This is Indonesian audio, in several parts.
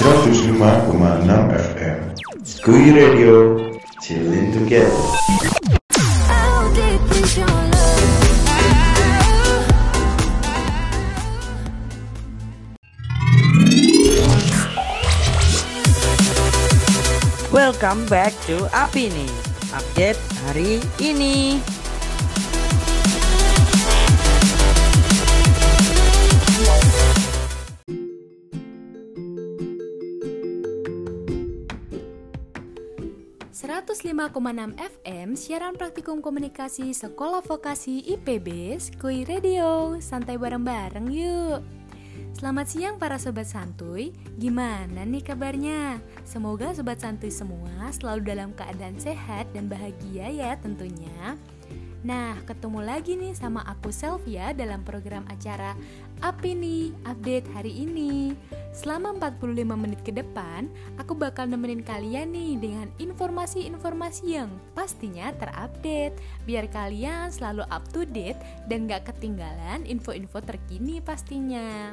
105,6 FM Kui Radio Chillin Together? Welcome back to Apini. Update hari ini ...105,6 FM siaran praktikum komunikasi Sekolah Vokasi IPB Skui Radio. Santai bareng-bareng yuk. Selamat siang para Sobat Santuy. Gimana nih kabarnya? Semoga Sobat Santuy semua selalu dalam keadaan sehat dan bahagia ya tentunya Nah, ketemu lagi nih sama aku Selvia dalam program acara Apini Update hari ini. Selama 45 menit ke depan, aku bakal nemenin kalian nih dengan informasi-informasi yang pastinya terupdate. Biar kalian selalu up to date dan gak ketinggalan info-info terkini pastinya.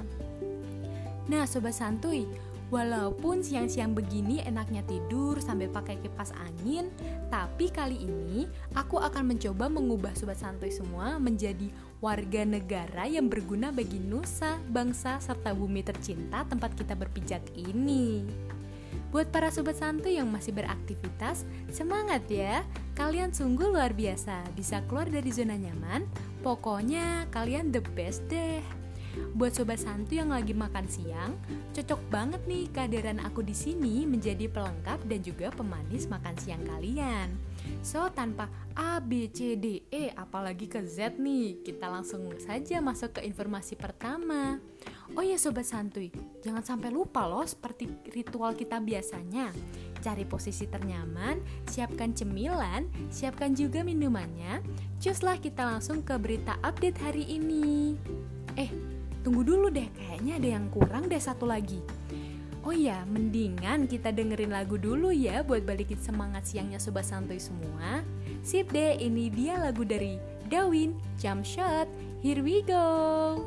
Nah, sobat santuy, walaupun siang-siang begini enaknya tidur sambil pakai kipas angin, tapi kali ini aku akan mencoba mengubah sobat santuy semua menjadi warga negara yang berguna bagi nusa, bangsa, serta bumi tercinta tempat kita berpijak ini. Buat para sobat santuy yang masih beraktivitas, semangat ya! Kalian sungguh luar biasa, bisa keluar dari zona nyaman. Pokoknya kalian the best deh. Buat sobat santu yang lagi makan siang, cocok banget nih kehadiran aku di sini menjadi pelengkap dan juga pemanis makan siang kalian. So, tanpa A, B, C, D, E, apalagi ke Z nih, kita langsung saja masuk ke informasi pertama. Oh ya sobat santuy, jangan sampai lupa loh seperti ritual kita biasanya. Cari posisi ternyaman, siapkan cemilan, siapkan juga minumannya. Cuslah kita langsung ke berita update hari ini. Eh, tunggu dulu deh, kayaknya ada yang kurang deh satu lagi. Oh iya, mendingan kita dengerin lagu dulu ya buat balikin semangat siangnya Sobat Santuy semua. Sip deh, ini dia lagu dari Dawin, Jump Shot. Here we go.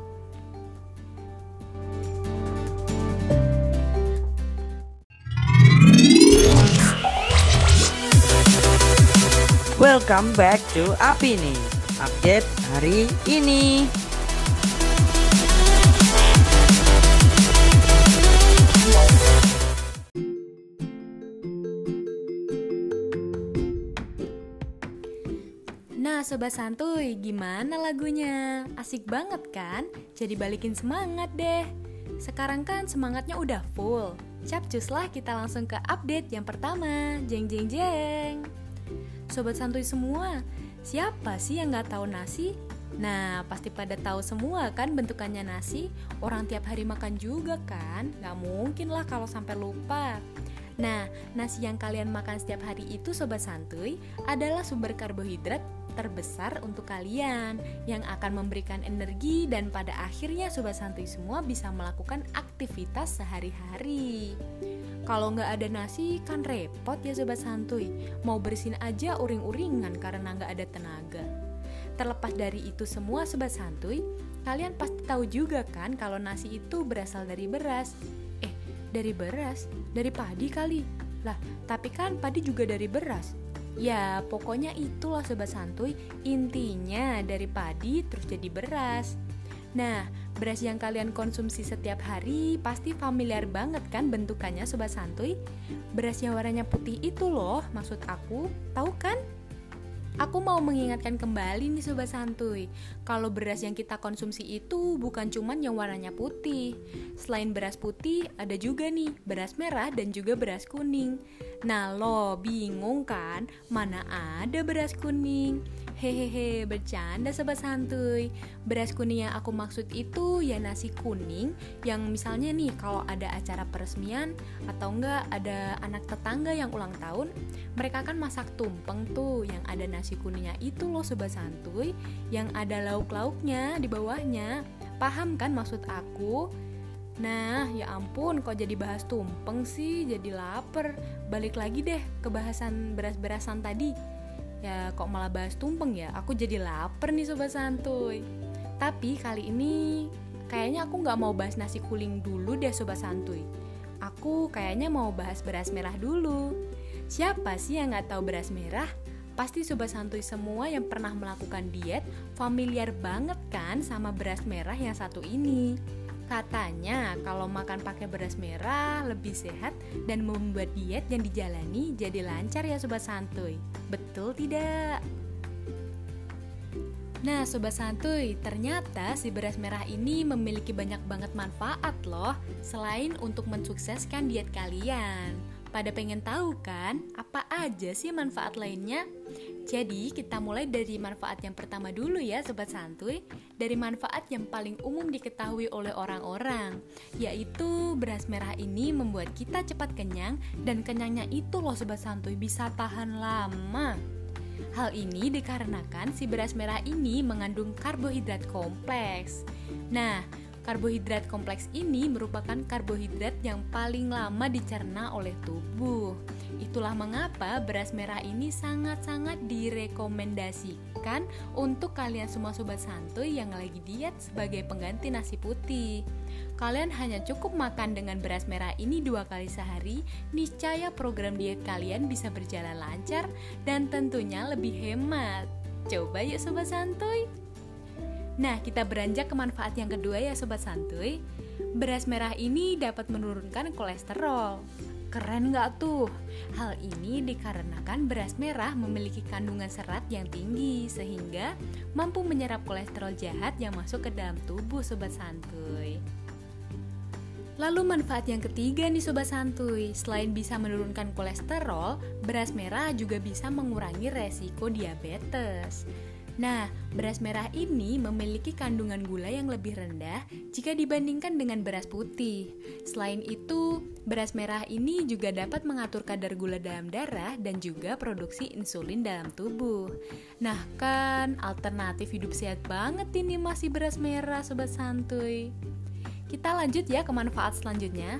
Welcome back to Apini Update hari ini sobat santuy, gimana lagunya? Asik banget kan? Jadi balikin semangat deh. Sekarang kan semangatnya udah full. Capcus lah kita langsung ke update yang pertama. Jeng jeng jeng. Sobat santuy semua, siapa sih yang nggak tahu nasi? Nah, pasti pada tahu semua kan bentukannya nasi. Orang tiap hari makan juga kan? Nggak mungkin lah kalau sampai lupa. Nah, nasi yang kalian makan setiap hari itu sobat santuy adalah sumber karbohidrat terbesar untuk kalian yang akan memberikan energi dan pada akhirnya sobat santuy semua bisa melakukan aktivitas sehari-hari. Kalau nggak ada nasi kan repot ya sobat santuy. Mau bersin aja uring-uringan karena nggak ada tenaga. Terlepas dari itu semua sobat santuy, kalian pasti tahu juga kan kalau nasi itu berasal dari beras. Dari beras? Dari padi kali. Lah, tapi kan padi juga dari beras. Ya, pokoknya itulah sobat santuy, intinya dari padi terus jadi beras. Nah, beras yang kalian konsumsi setiap hari pasti familiar banget kan bentukannya sobat santuy? Beras yang warnanya putih itu loh, maksud aku, tahu kan? Aku mau mengingatkan kembali nih sobat santuy. Kalau beras yang kita konsumsi itu bukan cuman yang warnanya putih. Selain beras putih ada juga nih beras merah dan juga beras kuning. Nah lo bingung kan? Mana ada beras kuning Hehehe bercanda sobat santuy Beras kuning yang aku maksud itu ya nasi kuning Yang misalnya nih kalau ada acara peresmian Atau enggak ada anak tetangga yang ulang tahun Mereka kan masak tumpeng tuh Yang ada nasi kuningnya itu loh sobat santuy Yang ada lauk-lauknya di bawahnya Paham kan maksud aku? Nah, ya ampun, kok jadi bahas tumpeng sih? Jadi lapar. Balik lagi deh ke bahasan beras-berasan tadi. Ya, kok malah bahas tumpeng ya? Aku jadi lapar nih sobat santuy. Tapi kali ini kayaknya aku nggak mau bahas nasi kuning dulu deh sobat santuy. aku kayaknya mau bahas beras merah dulu. Siapa sih yang nggak tahu beras merah? Pasti sobat santuy semua yang pernah melakukan diet familiar banget kan sama beras merah yang satu ini. Katanya kalau makan pakai beras merah lebih sehat dan membuat diet yang dijalani jadi lancar ya sobat santuy. Betul tidak? Nah, sobat santuy, ternyata si beras merah ini memiliki banyak banget manfaat loh, selain untuk mensukseskan diet kalian. Pada pengen tahu kan, apa aja sih manfaat lainnya? Jadi, kita mulai dari manfaat yang pertama dulu ya Sobat Santuy. Dari manfaat yang paling umum diketahui oleh orang-orang Yaitu beras merah ini membuat kita cepat kenyang Dan kenyangnya itu loh Sobat Santuy bisa tahan lama. Hal ini dikarenakan si beras merah ini mengandung karbohidrat kompleks. Nah, Karbohidrat kompleks ini merupakan karbohidrat yang paling lama dicerna oleh tubuh. Itulah mengapa beras merah ini sangat-sangat direkomendasikan untuk kalian semua sobat santuy yang lagi diet sebagai pengganti nasi putih. Kalian hanya cukup makan dengan beras merah ini dua kali sehari, niscaya program diet kalian bisa berjalan lancar dan tentunya lebih hemat. Coba yuk sobat santuy! Nah, kita beranjak ke manfaat yang kedua ya Sobat Santuy. Beras merah ini dapat menurunkan kolesterol. Keren nggak tuh? Hal ini dikarenakan beras merah memiliki kandungan serat yang tinggi sehingga mampu menyerap kolesterol jahat yang masuk ke dalam tubuh Sobat Santuy. Lalu manfaat yang ketiga nih Sobat Santuy, selain bisa menurunkan kolesterol, beras merah juga bisa mengurangi resiko diabetes. Nah, beras merah ini memiliki kandungan gula yang lebih rendah jika dibandingkan dengan beras putih. Selain itu, beras merah ini juga dapat mengatur kadar gula dalam darah dan juga produksi insulin dalam tubuh. Nah, kan alternatif hidup sehat banget ini masih beras merah, sobat santuy. Kita lanjut ya ke manfaat selanjutnya.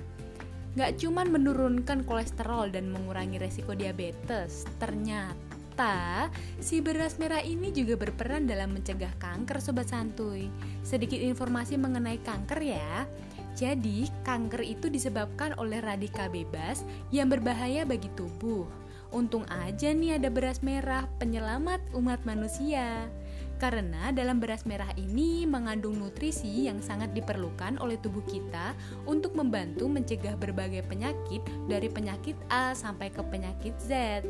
Gak cuman menurunkan kolesterol dan mengurangi resiko diabetes, ternyata Ternyata, si beras merah ini juga berperan dalam mencegah kanker sobat santuy. Sedikit informasi mengenai kanker ya. Jadi, kanker itu disebabkan oleh radikal bebas yang berbahaya bagi tubuh. Untung aja nih ada beras merah penyelamat umat manusia. Karena dalam beras merah ini mengandung nutrisi yang sangat diperlukan oleh tubuh kita untuk membantu mencegah berbagai penyakit dari penyakit A sampai ke penyakit Z.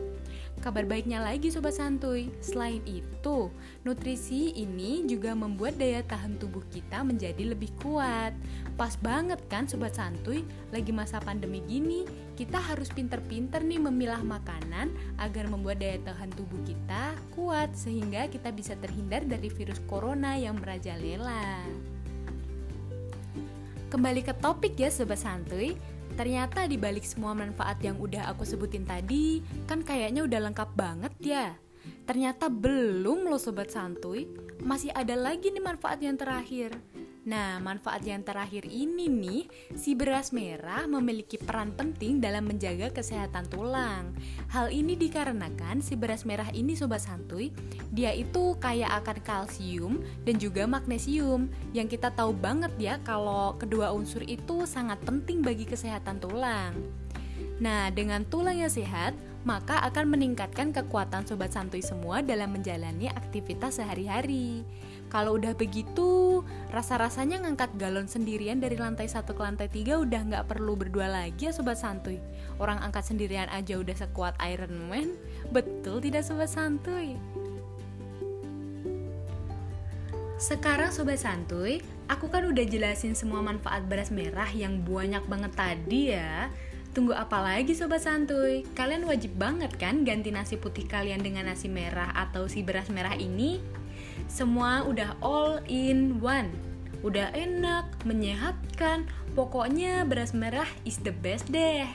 Kabar baiknya lagi sobat santuy, selain itu, nutrisi ini juga membuat daya tahan tubuh kita menjadi lebih kuat. Pas banget kan sobat santuy, lagi masa pandemi gini, kita harus pinter-pinter nih memilah makanan agar membuat daya tahan tubuh kita kuat sehingga kita bisa terhindar dari virus corona yang merajalela. Kembali ke topik ya sobat santuy, Ternyata di balik semua manfaat yang udah aku sebutin tadi, kan kayaknya udah lengkap banget ya. Ternyata belum loh sobat santuy, masih ada lagi nih manfaat yang terakhir. Nah, manfaat yang terakhir ini nih, si beras merah memiliki peran penting dalam menjaga kesehatan tulang. Hal ini dikarenakan si beras merah ini sobat santuy, dia itu kaya akan kalsium dan juga magnesium yang kita tahu banget ya kalau kedua unsur itu sangat penting bagi kesehatan tulang. Nah, dengan tulang yang sehat, maka akan meningkatkan kekuatan sobat santuy semua dalam menjalani aktivitas sehari-hari. Kalau udah begitu, rasa-rasanya ngangkat galon sendirian dari lantai satu ke lantai tiga udah nggak perlu berdua lagi ya sobat santuy. Orang angkat sendirian aja udah sekuat Iron Man. Betul tidak sobat santuy? Sekarang sobat santuy, aku kan udah jelasin semua manfaat beras merah yang banyak banget tadi ya. Tunggu apa lagi sobat santuy? Kalian wajib banget kan ganti nasi putih kalian dengan nasi merah atau si beras merah ini? Semua udah all in one. Udah enak, menyehatkan, pokoknya beras merah is the best deh.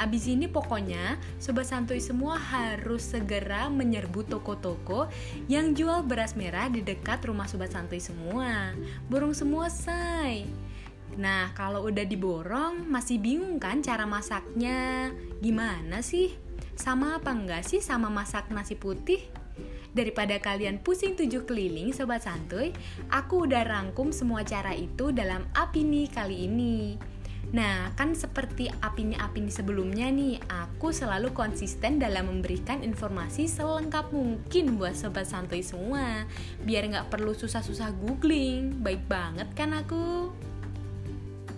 Abis ini pokoknya Sobat Santuy semua harus segera menyerbu toko-toko yang jual beras merah di dekat rumah Sobat Santuy semua. Borong semua, say. Nah, kalau udah diborong, masih bingung kan cara masaknya? Gimana sih? Sama apa enggak sih sama masak nasi putih? Daripada kalian pusing tujuh keliling Sobat Santuy, aku udah rangkum semua cara itu dalam Apini kali ini. Nah, kan seperti Apini-Apini sebelumnya nih, aku selalu konsisten dalam memberikan informasi selengkap mungkin buat sobat santuy semua, biar nggak perlu susah-susah googling. Baik banget kan aku?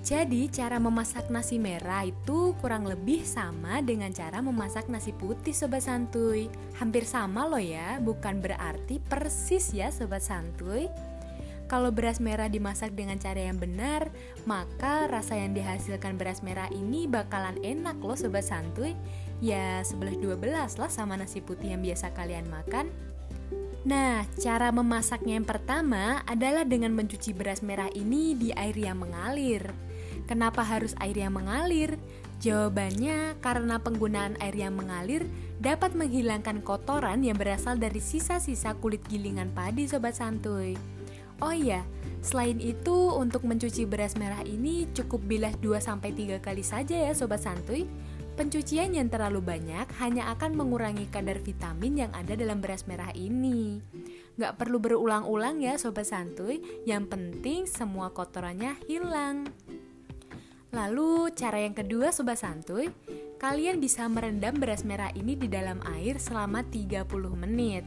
Jadi cara memasak nasi merah itu kurang lebih sama dengan cara memasak nasi putih sobat santuy Hampir sama loh ya, bukan berarti persis ya sobat santuy kalau beras merah dimasak dengan cara yang benar, maka rasa yang dihasilkan beras merah ini bakalan enak loh sobat santuy. Ya sebelah 12 lah sama nasi putih yang biasa kalian makan. Nah, cara memasaknya yang pertama adalah dengan mencuci beras merah ini di air yang mengalir. Kenapa harus air yang mengalir? Jawabannya karena penggunaan air yang mengalir dapat menghilangkan kotoran yang berasal dari sisa-sisa kulit gilingan padi sobat santuy. Oh iya, selain itu untuk mencuci beras merah ini cukup bilas 2-3 kali saja ya Sobat Santuy. Pencucian yang terlalu banyak hanya akan mengurangi kadar vitamin yang ada dalam beras merah ini. Gak perlu berulang-ulang ya Sobat Santuy, yang penting semua kotorannya hilang. Lalu cara yang kedua Sobat Santuy, kalian bisa merendam beras merah ini di dalam air selama 30 menit.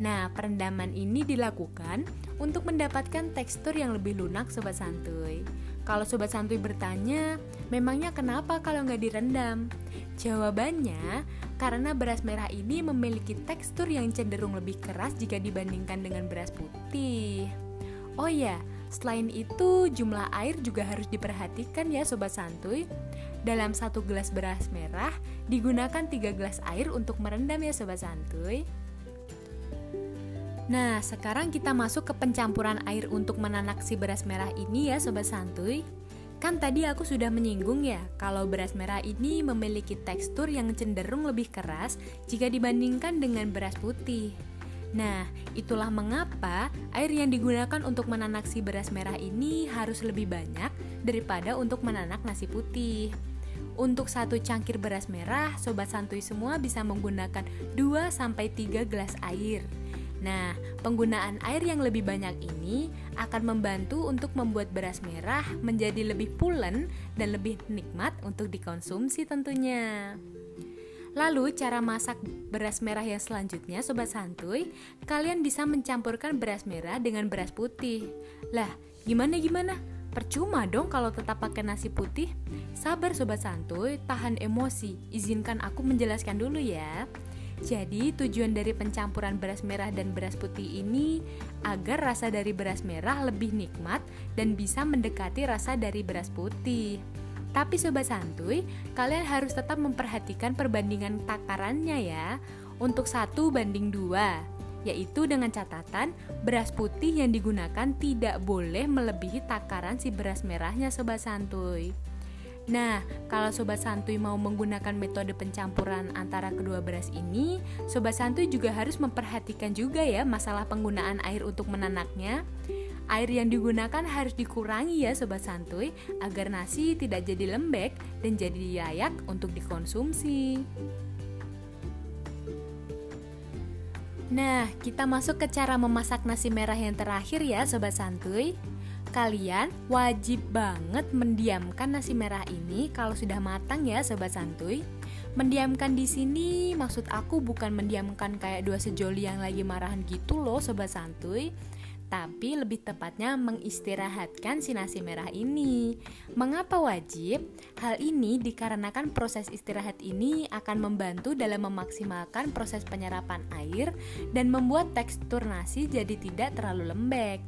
Nah, perendaman ini dilakukan untuk mendapatkan tekstur yang lebih lunak Sobat Santuy. Kalau Sobat Santuy bertanya, memangnya kenapa kalau nggak direndam? Jawabannya, karena beras merah ini memiliki tekstur yang cenderung lebih keras jika dibandingkan dengan beras putih. Oh ya, selain itu jumlah air juga harus diperhatikan ya Sobat Santuy. Dalam satu gelas beras merah, digunakan tiga gelas air untuk merendam ya Sobat Santuy. Nah, sekarang kita masuk ke pencampuran air untuk menanak si beras merah ini ya Sobat Santuy. Kan tadi aku sudah menyinggung ya, kalau beras merah ini memiliki tekstur yang cenderung lebih keras jika dibandingkan dengan beras putih. Nah, itulah mengapa air yang digunakan untuk menanak si beras merah ini harus lebih banyak daripada untuk menanak nasi putih. Untuk satu cangkir beras merah, sobat santuy semua bisa menggunakan 2-3 gelas air. Nah, penggunaan air yang lebih banyak ini akan membantu untuk membuat beras merah menjadi lebih pulen dan lebih nikmat untuk dikonsumsi tentunya. Lalu cara masak beras merah yang selanjutnya Sobat Santuy Kalian bisa mencampurkan beras merah dengan beras putih Lah gimana-gimana? Percuma dong kalau tetap pakai nasi putih Sabar Sobat Santuy, tahan emosi Izinkan aku menjelaskan dulu ya jadi tujuan dari pencampuran beras merah dan beras putih ini agar rasa dari beras merah lebih nikmat dan bisa mendekati rasa dari beras putih. Tapi sobat santuy, kalian harus tetap memperhatikan perbandingan takarannya ya. Untuk satu banding dua, yaitu dengan catatan beras putih yang digunakan tidak boleh melebihi takaran si beras merahnya sobat santuy. Nah, kalau sobat santuy mau menggunakan metode pencampuran antara kedua beras ini, sobat santuy juga harus memperhatikan juga ya masalah penggunaan air untuk menanaknya. Air yang digunakan harus dikurangi ya sobat santuy agar nasi tidak jadi lembek dan jadi layak untuk dikonsumsi. Nah, kita masuk ke cara memasak nasi merah yang terakhir ya sobat santuy. Kalian wajib banget mendiamkan nasi merah ini kalau sudah matang ya sobat santuy. Mendiamkan di sini maksud aku bukan mendiamkan kayak dua sejoli yang lagi marahan gitu loh sobat santuy tapi lebih tepatnya mengistirahatkan si nasi merah ini. Mengapa wajib? Hal ini dikarenakan proses istirahat ini akan membantu dalam memaksimalkan proses penyerapan air dan membuat tekstur nasi jadi tidak terlalu lembek.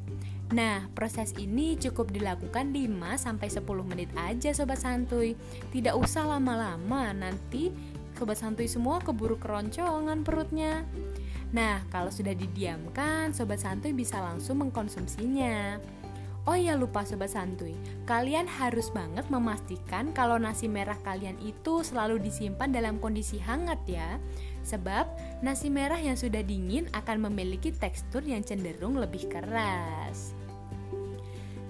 Nah, proses ini cukup dilakukan 5-10 menit aja Sobat Santuy Tidak usah lama-lama, nanti Sobat Santuy semua keburu keroncongan perutnya Nah, kalau sudah didiamkan, Sobat Santuy bisa langsung mengkonsumsinya. Oh ya lupa Sobat Santuy, kalian harus banget memastikan kalau nasi merah kalian itu selalu disimpan dalam kondisi hangat ya. Sebab nasi merah yang sudah dingin akan memiliki tekstur yang cenderung lebih keras.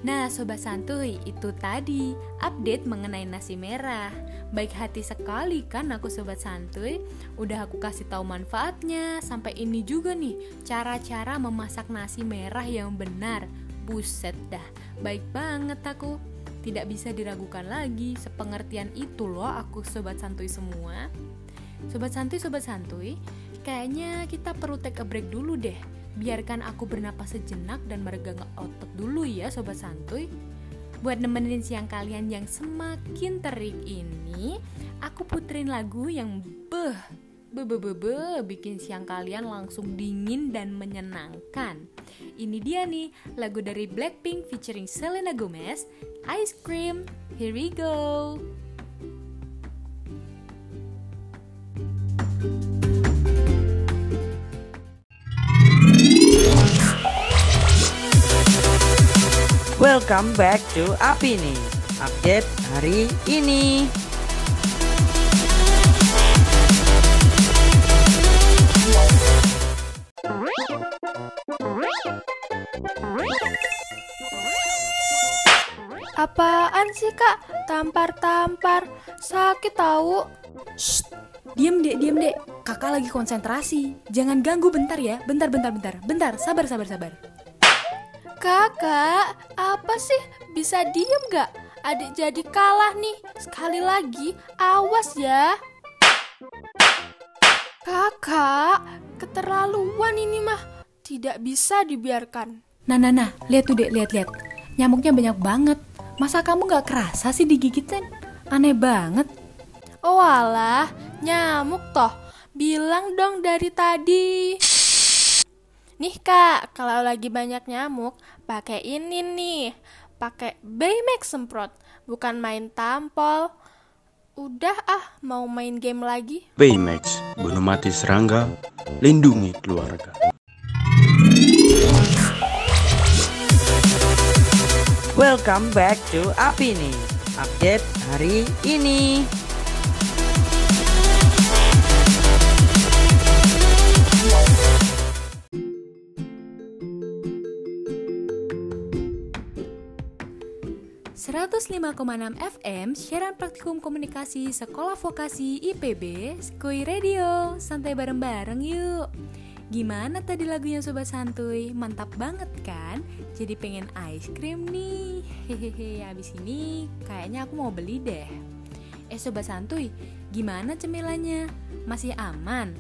Nah, Sobat Santuy, itu tadi update mengenai nasi merah. Baik hati sekali kan aku Sobat Santuy. Udah aku kasih tahu manfaatnya. Sampai ini juga nih, cara-cara memasak nasi merah yang benar. Buset dah, baik banget aku. Tidak bisa diragukan lagi, sepengertian itu loh aku sobat santuy semua. Sobat santuy, sobat santuy, kayaknya kita perlu take a break dulu deh. Biarkan aku bernapas sejenak dan meregang otot dulu ya sobat santuy. Buat nemenin siang kalian yang semakin terik ini, aku puterin lagu yang beh bebe bikin siang kalian langsung dingin dan menyenangkan. Ini dia nih lagu dari Blackpink featuring Selena Gomez, Ice Cream. Here we go. Welcome back to Apini Update hari ini Apaan sih kak? Tampar-tampar Sakit tahu Shh, diem dek, diem dek. Kakak lagi konsentrasi. Jangan ganggu bentar ya. Bentar, bentar, bentar. Bentar, sabar, sabar, sabar. Kakak, apa sih? Bisa diem gak? Adik jadi kalah nih Sekali lagi, awas ya Kakak, keterlaluan ini mah Tidak bisa dibiarkan Nah, nah, nah. Lihat tuh dek, lihat, lihat. Nyamuknya banyak banget. Masa kamu gak kerasa sih digigitin? Aneh banget. Oh alah, nyamuk toh Bilang dong dari tadi Nih kak, kalau lagi banyak nyamuk Pakai ini nih Pakai Baymax semprot Bukan main tampol. Udah ah, mau main game lagi? Baymax, bunuh mati serangga, lindungi keluarga. Welcome back to Apini Update hari ini .6 FM siaran praktikum komunikasi Sekolah Vokasi IPB Skui Radio Santai bareng-bareng yuk Gimana tadi lagunya Sobat Santuy? Mantap banget kan? Jadi pengen ice cream nih Hehehe, abis ini kayaknya aku mau beli deh Eh Sobat Santuy, gimana cemilannya? Masih aman?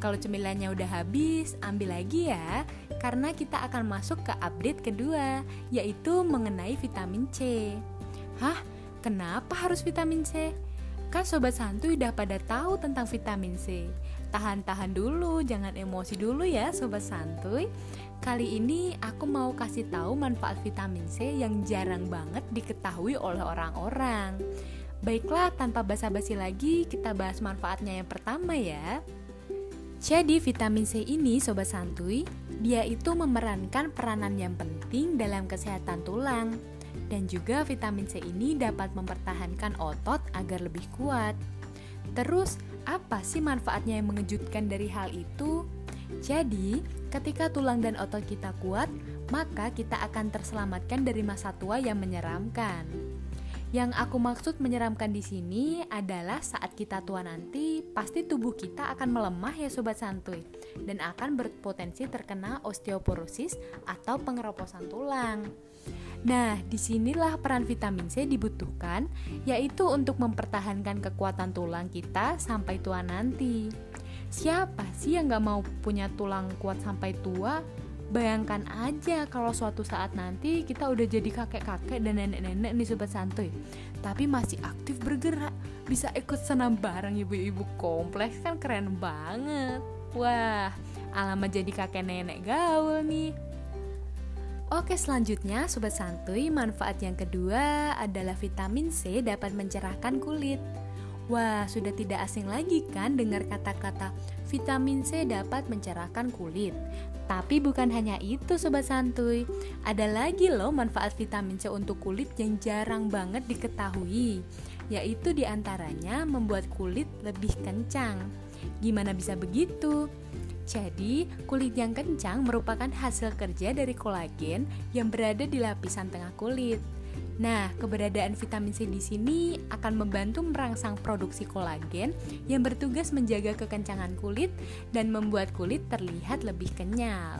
Kalau cemilannya udah habis, ambil lagi ya Karena kita akan masuk ke update kedua Yaitu mengenai vitamin C Hah? Kenapa harus vitamin C? Kan Sobat Santuy udah pada tahu tentang vitamin C. Tahan-tahan dulu, jangan emosi dulu ya Sobat Santuy Kali ini aku mau kasih tahu manfaat vitamin C yang jarang banget diketahui oleh orang-orang. Baiklah, tanpa basa-basi lagi, kita bahas manfaatnya yang pertama ya. Jadi vitamin C ini Sobat Santuy, dia itu memerankan peranan yang penting dalam kesehatan tulang dan juga vitamin C ini dapat mempertahankan otot agar lebih kuat. Terus, apa sih manfaatnya yang mengejutkan dari hal itu? Jadi, ketika tulang dan otot kita kuat, maka kita akan terselamatkan dari masa tua yang menyeramkan. Yang aku maksud menyeramkan di sini adalah saat kita tua nanti, pasti tubuh kita akan melemah ya sobat santuy dan akan berpotensi terkena osteoporosis atau pengeroposan tulang. Nah, di sinilah peran vitamin C dibutuhkan, yaitu untuk mempertahankan kekuatan tulang kita sampai tua nanti. Siapa sih yang gak mau punya tulang kuat sampai tua? Bayangkan aja kalau suatu saat nanti kita udah jadi kakek-kakek dan nenek-nenek nih sobat santuy Tapi masih aktif bergerak Bisa ikut senam bareng ibu-ibu kompleks kan keren banget Wah, alamat jadi kakek nenek gaul nih Oke selanjutnya Sobat Santuy manfaat yang kedua adalah vitamin C dapat mencerahkan kulit. Wah sudah tidak asing lagi kan dengar kata-kata vitamin C dapat mencerahkan kulit. Tapi bukan hanya itu Sobat Santuy. Ada lagi loh manfaat vitamin C untuk kulit yang jarang banget diketahui Yaitu di antaranya membuat kulit lebih kencang Gimana bisa begitu? Jadi, kulit yang kencang merupakan hasil kerja dari kolagen yang berada di lapisan tengah kulit. Nah, keberadaan vitamin C di sini akan membantu merangsang produksi kolagen yang bertugas menjaga kekencangan kulit dan membuat kulit terlihat lebih kenyal.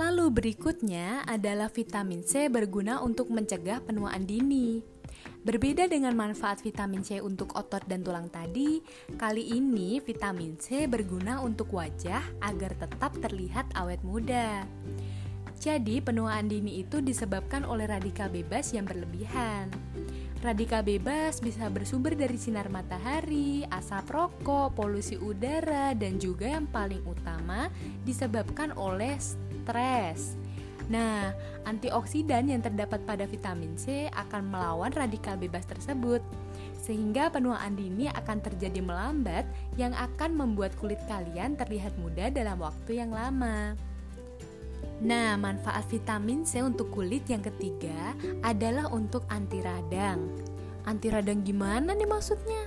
Lalu berikutnya adalah vitamin C berguna untuk mencegah penuaan dini. Berbeda dengan manfaat vitamin C untuk otot dan tulang tadi, kali ini vitamin C berguna untuk wajah agar tetap terlihat awet muda. Jadi, penuaan dini itu disebabkan oleh radikal bebas yang berlebihan. Radikal bebas bisa bersumber dari sinar matahari, asap rokok, polusi udara, dan juga yang paling utama disebabkan oleh stres. Nah, antioksidan yang terdapat pada vitamin C akan melawan radikal bebas tersebut, sehingga penuaan dini akan terjadi melambat yang akan membuat kulit kalian terlihat muda dalam waktu yang lama. Nah, manfaat vitamin C untuk kulit yang ketiga adalah untuk anti radang. Anti radang gimana nih maksudnya?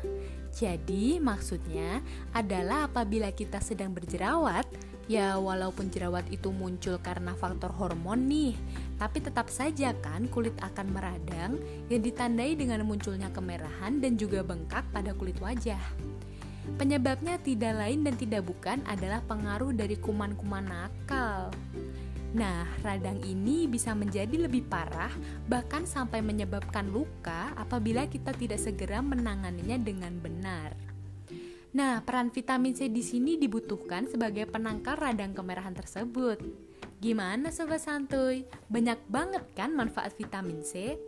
Jadi, maksudnya adalah apabila kita sedang berjerawat, ya walaupun jerawat itu muncul karena faktor hormon nih, tapi tetap saja kan kulit akan meradang yang ditandai dengan munculnya kemerahan dan juga bengkak pada kulit wajah. Penyebabnya tidak lain dan tidak bukan adalah pengaruh dari kuman-kuman nakal. Nah, radang ini bisa menjadi lebih parah, bahkan sampai menyebabkan luka apabila kita tidak segera menanganinya dengan benar. Nah, peran vitamin C di sini dibutuhkan sebagai penangkal radang kemerahan tersebut. Gimana sobat santuy? Banyak banget kan manfaat vitamin C?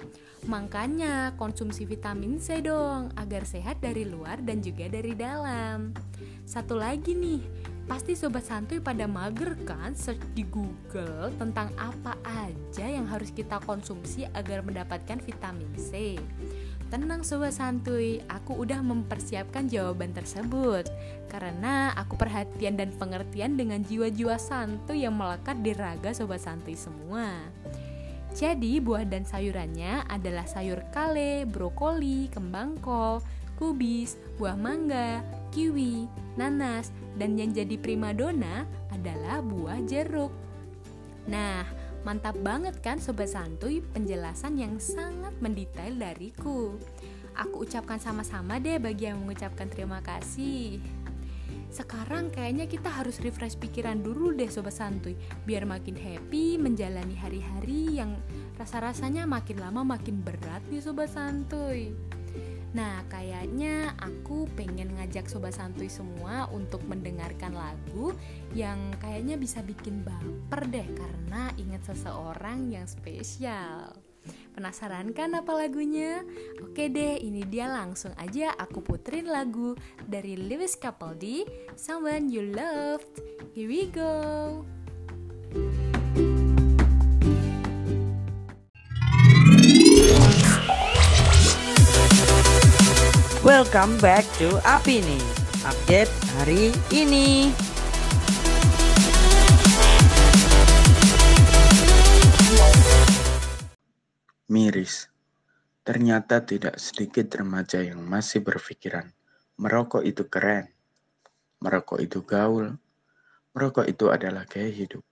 Makanya konsumsi vitamin C dong agar sehat dari luar dan juga dari dalam. Satu lagi nih, Pasti sobat santuy pada mager kan search di Google tentang apa aja yang harus kita konsumsi agar mendapatkan vitamin C. Tenang sobat santuy, aku udah mempersiapkan jawaban tersebut karena aku perhatian dan pengertian dengan jiwa-jiwa santuy yang melekat di raga sobat santuy semua. Jadi buah dan sayurannya adalah sayur kale, brokoli, kembang kol, kubis, buah mangga, kiwi, nanas, dan yang jadi primadona adalah buah jeruk. Nah, mantap banget kan Sobat Santuy penjelasan yang sangat mendetail dariku. Aku ucapkan sama-sama deh bagi yang mengucapkan terima kasih. Sekarang kayaknya kita harus refresh pikiran dulu deh Sobat Santuy Biar makin happy menjalani hari-hari yang rasa-rasanya makin lama makin berat nih Sobat Santuy Nah, kayaknya aku pengen ngajak sobat santuy semua untuk mendengarkan lagu yang kayaknya bisa bikin baper deh karena ingat seseorang yang spesial. Penasaran kan apa lagunya? Oke deh, ini dia langsung aja aku puterin lagu dari Lewis Capaldi, Someone You Loved. Here we go. Welcome back to Apini Update hari ini Miris. Ternyata tidak sedikit remaja yang masih berpikiran merokok itu keren, merokok itu gaul, merokok itu adalah gaya hidup.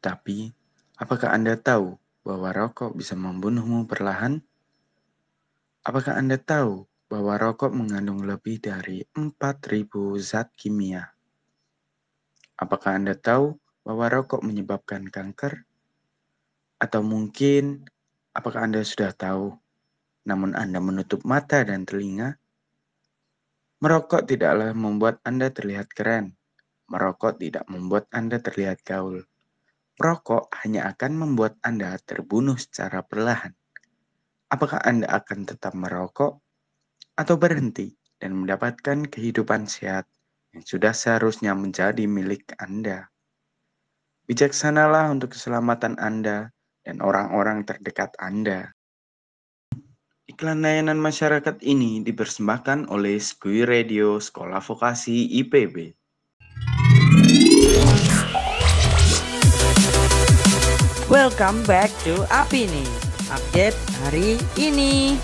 Tapi, apakah Anda tahu bahwa rokok bisa membunuhmu perlahan? Apakah Anda tahu bahwa rokok mengandung lebih dari 4.000 zat kimia. Apakah Anda tahu bahwa rokok menyebabkan kanker? Atau mungkin, apakah Anda sudah tahu, namun Anda menutup mata dan telinga? Merokok tidaklah membuat Anda terlihat keren. Merokok tidak membuat Anda terlihat gaul. Merokok hanya akan membuat Anda terbunuh secara perlahan. Apakah Anda akan tetap merokok atau berhenti dan mendapatkan kehidupan sehat yang sudah seharusnya menjadi milik Anda. Bijaksanalah untuk keselamatan Anda dan orang-orang terdekat Anda. Iklan layanan masyarakat ini dipersembahkan oleh Skui Radio Sekolah Vokasi IPB. Welcome back to Apini Update hari ini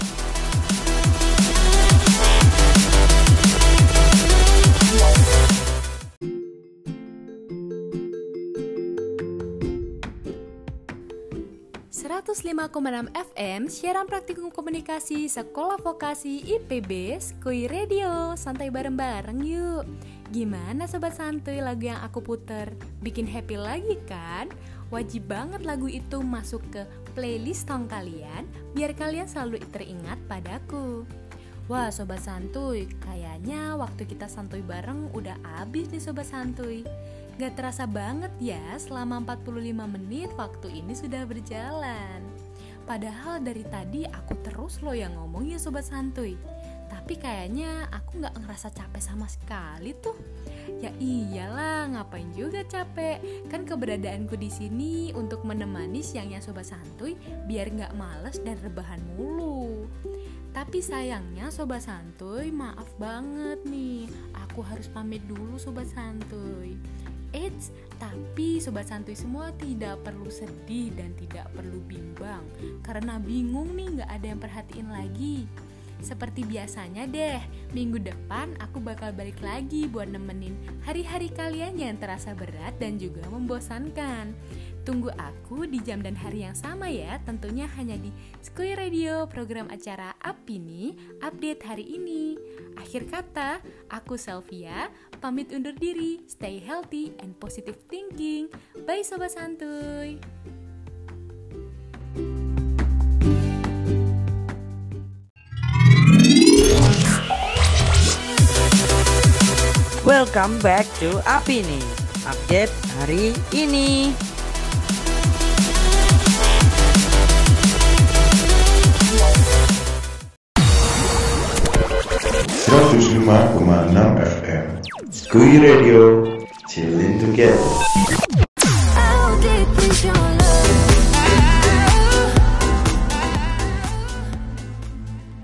105,6 FM siaran praktikum komunikasi Sekolah Vokasi IPB Skui Radio Santai bareng-bareng yuk Gimana sobat santuy lagu yang aku puter? Bikin happy lagi kan? Wajib banget lagu itu masuk ke playlist tong kalian biar kalian selalu teringat padaku. Wah sobat santuy, kayaknya waktu kita santuy bareng udah habis nih sobat santuy. Gak terasa banget ya selama 45 menit waktu ini sudah berjalan. Padahal dari tadi aku terus loh yang ngomong ya sobat santuy. Tapi kayaknya aku nggak ngerasa capek sama sekali tuh. Ya iyalah, ngapain juga capek? Kan keberadaanku di sini untuk menemani siangnya sobat santuy biar nggak males dan rebahan mulu. Tapi sayangnya sobat santuy, maaf banget nih. Aku harus pamit dulu sobat santuy. Eits, tapi sobat santuy semua tidak perlu sedih dan tidak perlu bimbang Karena bingung nih gak ada yang perhatiin lagi seperti biasanya deh, minggu depan aku bakal balik lagi buat nemenin hari-hari kalian yang terasa berat dan juga membosankan. Tunggu aku di jam dan hari yang sama ya, tentunya hanya di Skui Radio, program acara Apini, update hari ini. Akhir kata, aku Selvia, pamit undur diri, stay healthy and positive thinking. Bye Sobat Santuy! Welcome back to Apini Update hari ini 105,6 FM Kui Radio Chillin Together